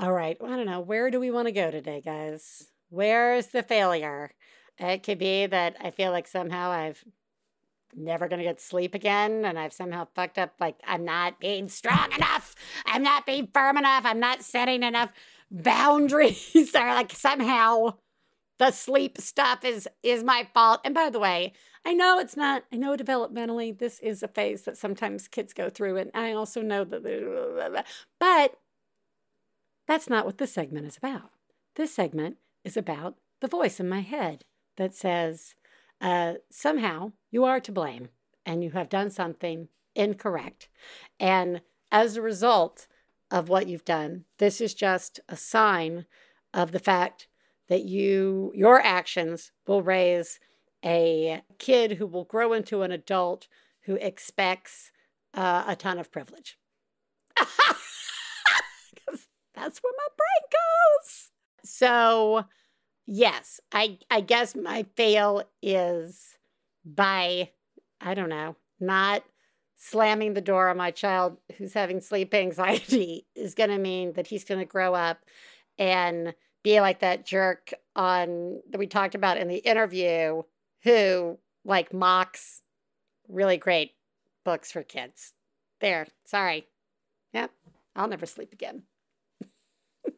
All right. I don't know. Where do we want to go today, guys? Where's the failure? It could be that I feel like somehow I've never going to get sleep again and I've somehow fucked up. Like, I'm not being strong enough. I'm not being firm enough. I'm not setting enough boundaries. or like somehow the sleep stuff is is my fault. And by the way, I know it's not. I know developmentally this is a phase that sometimes kids go through, and I also know that. But that's not what this segment is about. This segment is about the voice in my head that says, uh, somehow you are to blame and you have done something incorrect. And as a result of what you've done, this is just a sign of the fact that you your actions will raise a kid who will grow into an adult who expects uh, a ton of privilege. that's where my brain goes. So, yes, I I guess my fail is by I don't know, not slamming the door on my child who's having sleep anxiety is going to mean that he's going to grow up and be like that jerk on that we talked about in the interview who like mocks really great books for kids. There, sorry. Yep, I'll never sleep again.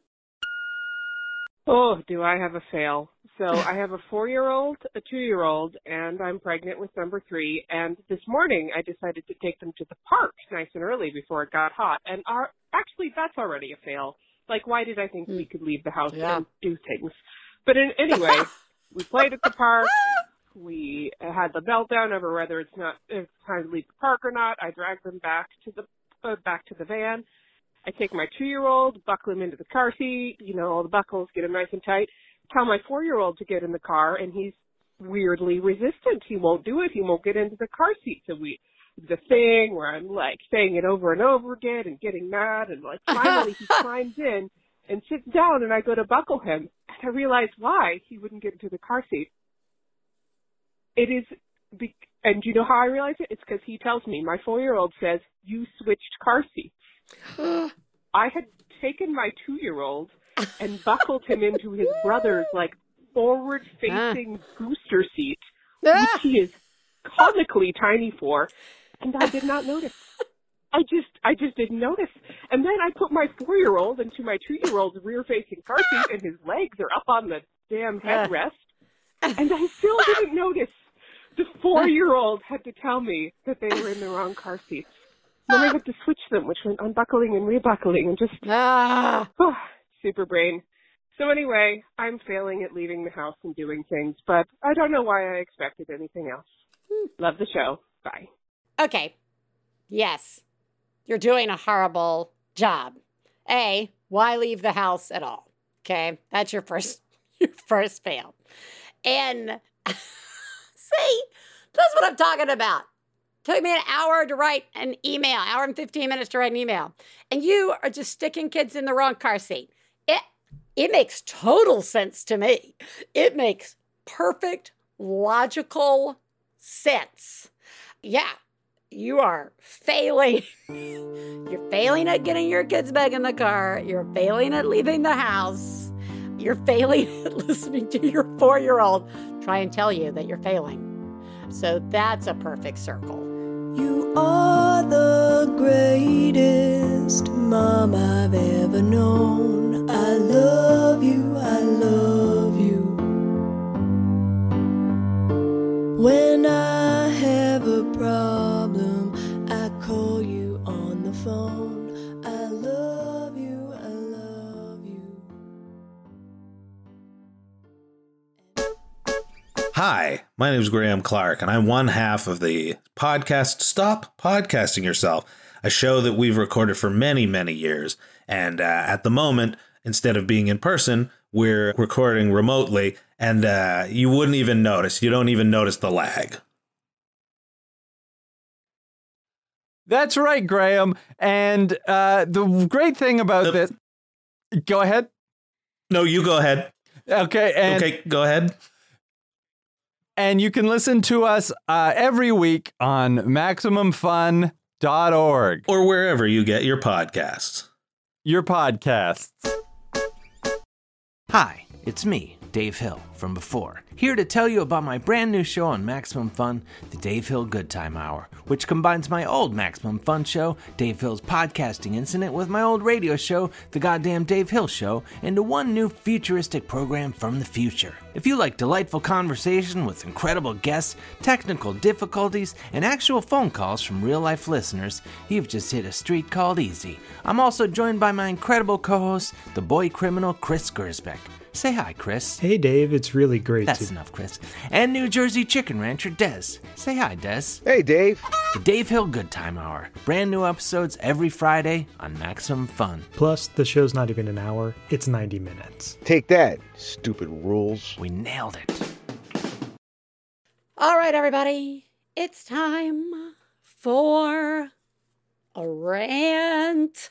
Oh, do I have a fail? So I have a four-year-old, a two-year-old, and I'm pregnant with number three. And this morning I decided to take them to the park nice and early before it got hot. And our, actually, that's already a fail. Like, why did I think we could leave the house Yeah. and do things? But in, anyway, we played at the park. We had the meltdown over whether it's not it's time to leave the park or not. I dragged them back to the uh, back to the van. I take my two-year-old, buckle him into the car seat, you know, all the buckles, get him nice and tight. Tell my four-year-old to get in the car, and he's weirdly resistant. He won't do it. He won't get into the car seat. So we, the thing where I'm like saying it over and over again and getting mad, and like finally he climbs in and sits down, and I go to buckle him, and I realize why he wouldn't get into the car seat. It is, be- and you know how I realize it? It's because he tells me. My four-year-old says, "You switched car seats." I had taken my two year old and buckled him into his brother's like forward facing booster seat, ah. which he is comically tiny for, and I did not notice. I just I just didn't notice. And then I put my four year old into my two year old's rear facing car seat and his legs are up on the damn headrest. And I still didn't notice. The four year old had to tell me that they were in the wrong car seats. Then I had to switch them, which meant unbuckling and rebuckling and just Ah, oh, super brain. So anyway, I'm failing at leaving the house and doing things, but I don't know why I expected anything else. Love the show. Bye. Okay. Yes. You're doing a horrible job. A, why leave the house at all? Okay. That's your first your first fail. And see, that's what I'm talking about. Took me an hour to write an email, hour and 15 minutes to write an email. And you are just sticking kids in the wrong car seat. It it makes total sense to me. It makes perfect logical sense. Yeah, you are failing. You're failing at getting your kids back in the car. You're failing at leaving the house. You're failing at listening to your four year old try and tell you that you're failing. So that's a perfect circle. You are the greatest mom I've ever known. I love you, I love you. When I phone. I love you, I love you. Hi, my name is Graham Clark, and I'm one half of the podcast Stop Podcasting Yourself, a show that we've recorded for many, many years. And uh, at the moment, instead of being in person, we're recording remotely, and uh, you wouldn't even notice. You don't even notice the lag. That's right, Graham. And uh, the great thing about Uh, this. Go ahead. No, you go ahead. Okay. And, okay, go ahead. And you can listen to us uh, every week on MaximumFun.org. Or wherever you get your podcasts. Your podcasts. Hi, it's me, Dave Hill from before, here to tell you about my brand new show on Maximum Fun, the Dave Hill Good Time Hour, which combines my old Maximum Fun show, Dave Hill's podcasting incident, with my old radio show, The Goddamn Dave Hill Show, into one new futuristic program from the future. If you like delightful conversation with incredible guests, technical difficulties, and actual phone calls from real life listeners, you've just hit a street called easy. I'm also joined by my incredible co host, the boy criminal Chris Gersbeck. Say hi, Chris. Hey, Dave. It's really great That's to. enough, Chris. And New Jersey chicken rancher Des. Say hi, Des. Hey, Dave. The Dave Hill Good Time Hour. Brand new episodes every Friday on Maximum Fun. Plus, the show's not even an hour, it's 90 minutes. Take that, stupid rules. We nailed it. All right, everybody. It's time for a rant.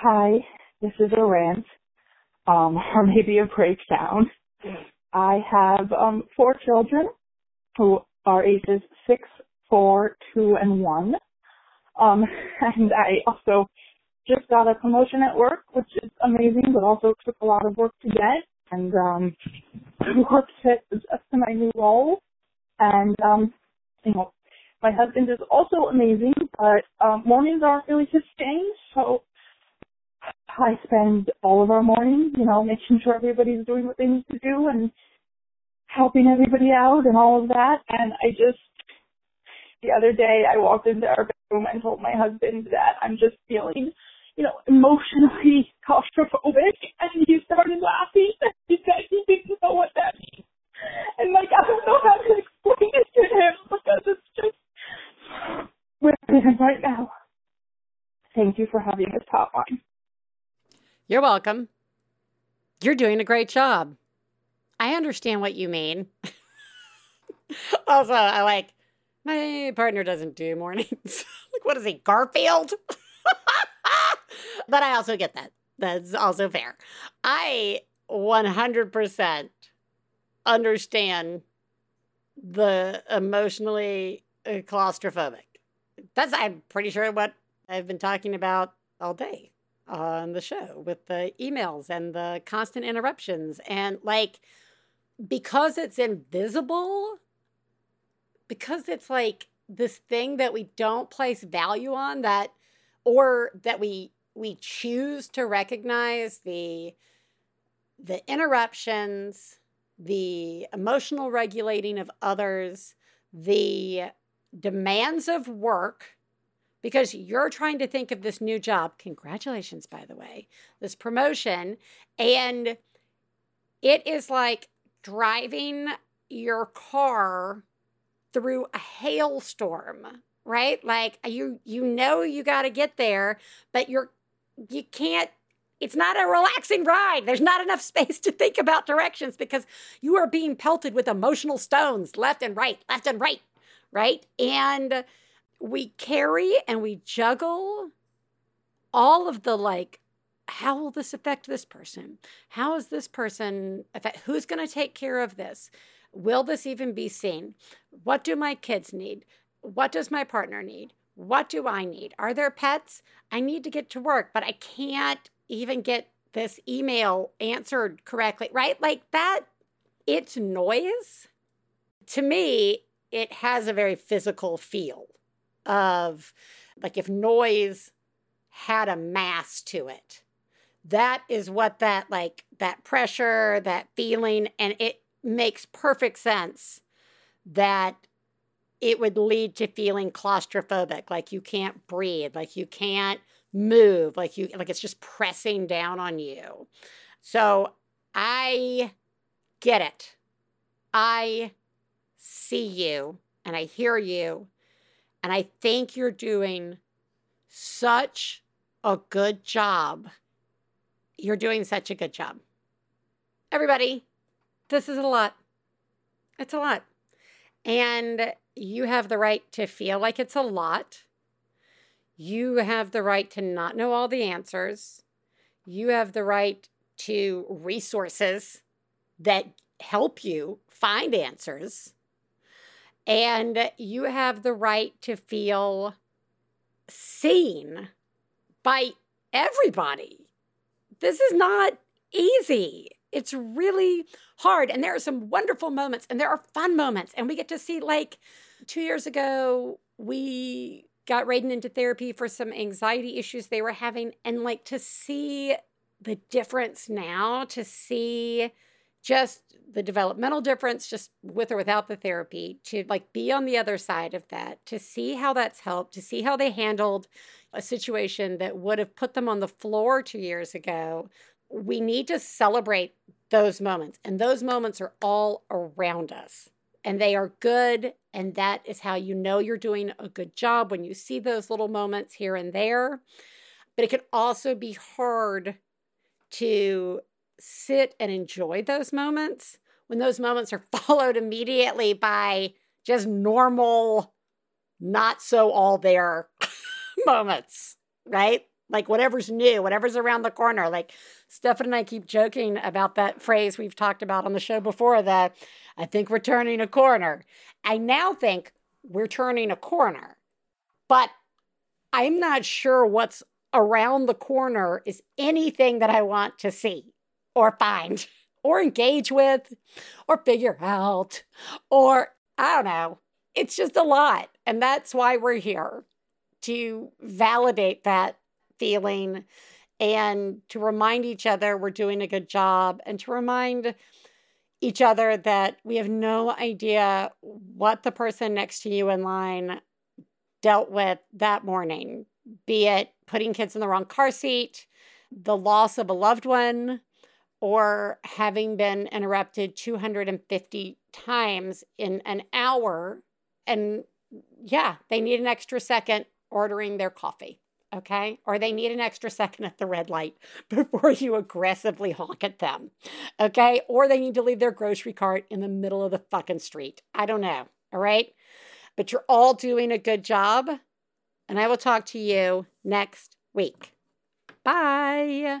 Hi, this is a rant, um, or maybe a breakdown. I have um, four children who are ages six, four, two, and one. Um, and I also just got a promotion at work, which is amazing, but also took a lot of work to get. And um, work fit adjust to my new role. And um, you know, my husband is also amazing, but um, mornings aren't really his thing, so I spend all of our morning, you know, making sure everybody's doing what they need to do and helping everybody out and all of that. And I just, the other day, I walked into our bedroom and told my husband that I'm just feeling, you know, emotionally claustrophobic. And he started laughing. He said he didn't know what that means. And like, I don't know how to explain it to him because it's just with him right now. Thank you for having this hotline. You're welcome. You're doing a great job. I understand what you mean. also, I like my partner doesn't do mornings. like, what is he, Garfield? but I also get that. That's also fair. I 100% understand the emotionally uh, claustrophobic. That's, I'm pretty sure, what I've been talking about all day on the show with the emails and the constant interruptions. And like, because it's invisible, because it's like this thing that we don't place value on that, or that we, we choose to recognize the, the interruptions, the emotional regulating of others, the demands of work because you're trying to think of this new job. Congratulations, by the way, this promotion. And it is like driving your car through a hailstorm, right? Like you you know you got to get there, but you're you can't it's not a relaxing ride. There's not enough space to think about directions because you are being pelted with emotional stones left and right, left and right, right? And we carry and we juggle all of the like how will this affect this person? How is this person affect who's going to take care of this? Will this even be seen? What do my kids need? What does my partner need? What do I need? Are there pets? I need to get to work, but I can't even get this email answered correctly, right? Like that, it's noise. To me, it has a very physical feel of like if noise had a mass to it. That is what that like that pressure, that feeling, and it makes perfect sense that it would lead to feeling claustrophobic, like you can't breathe, like you can't move, like you like it's just pressing down on you. So I get it. I see you and I hear you and I think you're doing such a good job. You're doing such a good job. Everybody, this is a lot. It's a lot. And you have the right to feel like it's a lot. You have the right to not know all the answers. You have the right to resources that help you find answers. And you have the right to feel seen by everybody. This is not easy. It's really hard. And there are some wonderful moments and there are fun moments. And we get to see, like, two years ago, we got Raiden into therapy for some anxiety issues they were having. And, like, to see the difference now, to see just the developmental difference just with or without the therapy to like be on the other side of that to see how that's helped to see how they handled a situation that would have put them on the floor 2 years ago. We need to celebrate those moments and those moments are all around us and they are good and that is how you know you're doing a good job when you see those little moments here and there. But it can also be hard to sit and enjoy those moments when those moments are followed immediately by just normal, not so all there moments, right? Like whatever's new, whatever's around the corner. Like Stefan and I keep joking about that phrase we've talked about on the show before that I think we're turning a corner. I now think we're turning a corner, but I'm not sure what's around the corner is anything that I want to see or find or engage with or figure out or I don't know. It's just a lot. And that's why we're here to validate that feeling and to remind each other we're doing a good job and to remind each other that we have no idea what the person next to you in line dealt with that morning, be it putting kids in the wrong car seat, the loss of a loved one, or having been interrupted 250 times in an hour. And yeah, they need an extra second ordering their coffee. Okay. Or they need an extra second at the red light before you aggressively honk at them. Okay. Or they need to leave their grocery cart in the middle of the fucking street. I don't know. All right. But you're all doing a good job. And I will talk to you next week. Bye.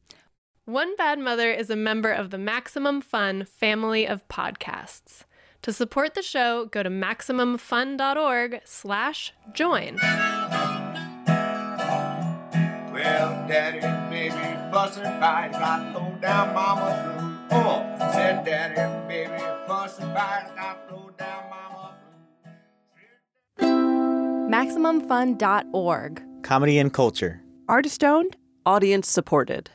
One Bad Mother is a member of the Maximum Fun family of podcasts. To support the show, go to MaximumFun.org slash join. Well, daddy baby fussing fight, got low down mama blue. Oh, said daddy baby fussing fight, got low down mama MaximumFun.org. Comedy and culture. Artist owned, audience supported.